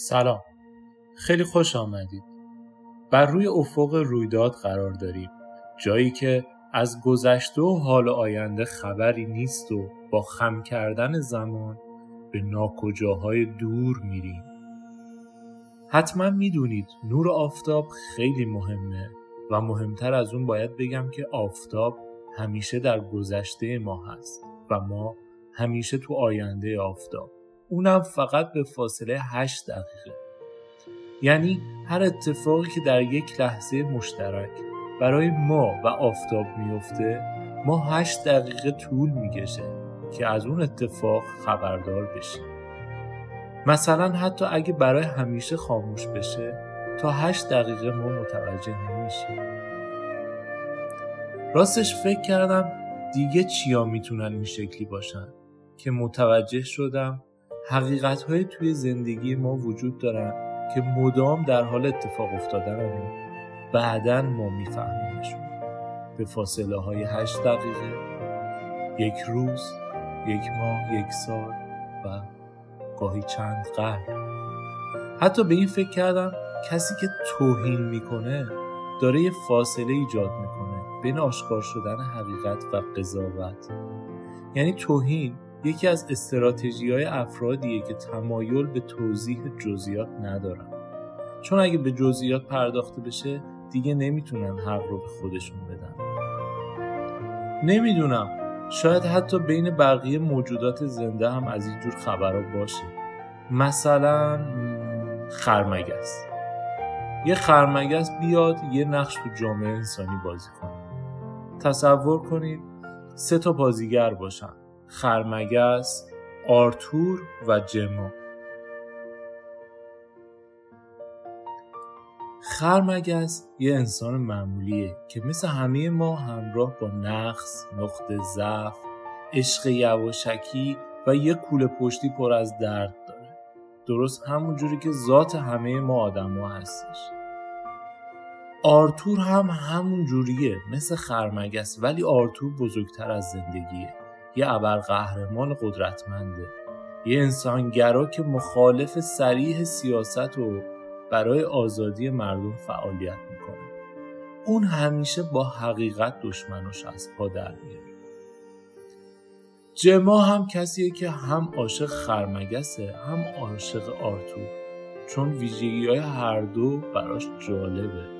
سلام. خیلی خوش آمدید. بر روی افق رویداد قرار داریم. جایی که از گذشته و حال آینده خبری نیست و با خم کردن زمان به ناکجاهای دور میریم. حتما می‌دونید نور آفتاب خیلی مهمه و مهمتر از اون باید بگم که آفتاب همیشه در گذشته ما هست و ما همیشه تو آینده آفتاب. اونم فقط به فاصله 8 دقیقه. یعنی هر اتفاقی که در یک لحظه مشترک برای ما و آفتاب میفته ما 8 دقیقه طول می‌کشه که از اون اتفاق خبردار بشیم. مثلا حتی اگه برای همیشه خاموش بشه تا 8 دقیقه ما متوجه نمیشیم. راستش فکر کردم دیگه چیا می‌تونن این شکلی باشن که متوجه شدم حقیقت های توی زندگی ما وجود دارن که مدام در حال اتفاق افتادن و بعدا ما میفهمیمشون. به فاصله های هشت دقیقه یک روز یک ماه یک سال و گاهی چند قرن. حتی به این فکر کردم کسی که توهین می‌کنه داره یه فاصله ایجاد می‌کنه بین آشکار شدن حقیقت و قضاوت. یعنی توهین یکی از استراتژی های افرادیه که تمایل به توضیح جزئیات ندارن. چون اگه به جزئیات پرداخته بشه دیگه نمی‌تونن حق رو به خودشون بدن. نمی‌دونم. شاید حتی بین بقیه موجودات زنده هم از این جور خبرها باشه. مثلا خرمگس. یه خرمگس بیاد یه نقش تو جامعه انسانی بازی کنه. تصور کنید سه تا بازیگر باشن. خرمگس، آرتور و جما خرمگس یه انسان معمولیه که مثل همه ما همراه با نقص، نقطه ضعف، عشق یواشکی و یه کوله پشتی پر از درد داره. درست همون جوری که ذات همه ما آدما هستش. آرتور هم همون جوریه مثل خرمگس ولی آرتور بزرگتر از زندگیه. یه ابرقهرمان قدرتمنده. یه انسانگرا که مخالف سریح سیاست و برای آزادی مردم فعالیت می‌کنه. اون همیشه با حقیقت دشمنش از پا در میاره جما هم کسیه که هم عاشق خرمگسه هم عاشق آرتور. چون ویژگی های هر دو براش جالبه.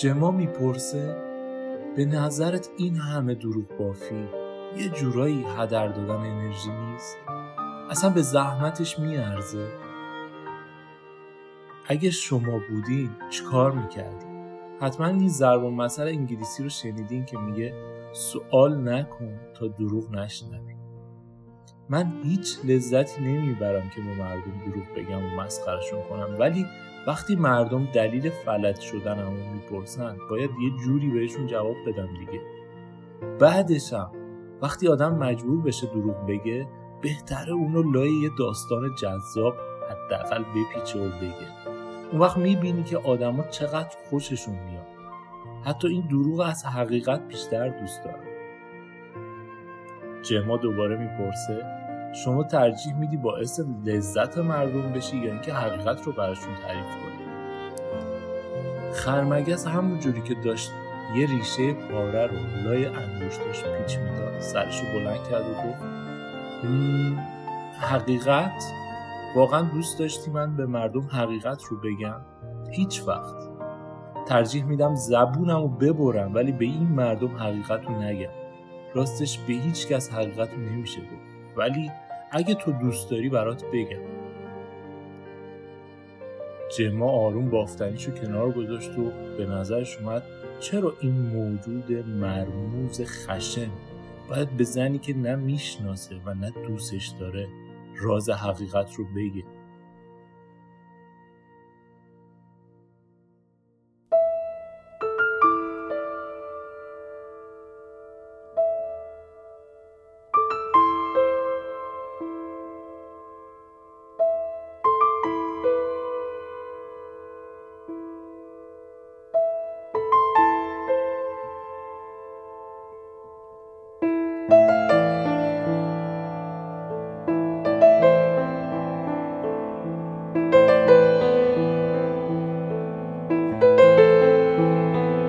جما می‌پرسه به نظرت این همه دروغ بافی یه جورایی هدر دادن انرژی نیست؟ اصلا به زحمتش میارزه؟ اگه شما بودین چیکار می‌کردین؟ حتما این ضرب المثل انگلیسی رو شنیدین که میگه سوال نکن تا دروغ نشنوی. من هیچ لذتی نمی‌برم که به مردم دروغ بگم و مسخرشون کنم ولی وقتی مردم دلیل فلج شدن همون می‌پرسن باید یه جوری بهشون جواب بدم دیگه. بعدشم وقتی آدم مجبور بشه دروغ بگه بهتره اونو لای یه داستان جذاب حداقل بپیچه و بگه. اون وقت می‌بینی که آدما چقدر خوششون میاد. حتی این دروغ از حقیقت بیشتر دوست دارن. جما دوباره می‌پرسه شما ترجیح میدی باعث لذت مردم بشی یا اینکه حقیقت رو براشون تعریف کنی؟ خرمگس همون جوری که داشت یه ریشه پاره رو لای انگشتاش پیچ می‌داد سرشو بلند کرد و گفت حقیقت؟ واقعا دوست داشتی من به مردم حقیقت رو بگم؟ هیچ وقت. ترجیح میدم زبونم رو ببرم ولی به این مردم حقیقت رو نگم. راستش به هیچ کس حقیقت رو نمیشه گفت. ولی اگه تو دوست داری برات بگم. جما آروم بافتنیشو کنار گذاشت و به نظرش اومد چرا این موجود مرموز خشن باید به زنی که نه می‌شناسه و نه دوستش داره راز حقیقت رو بگه؟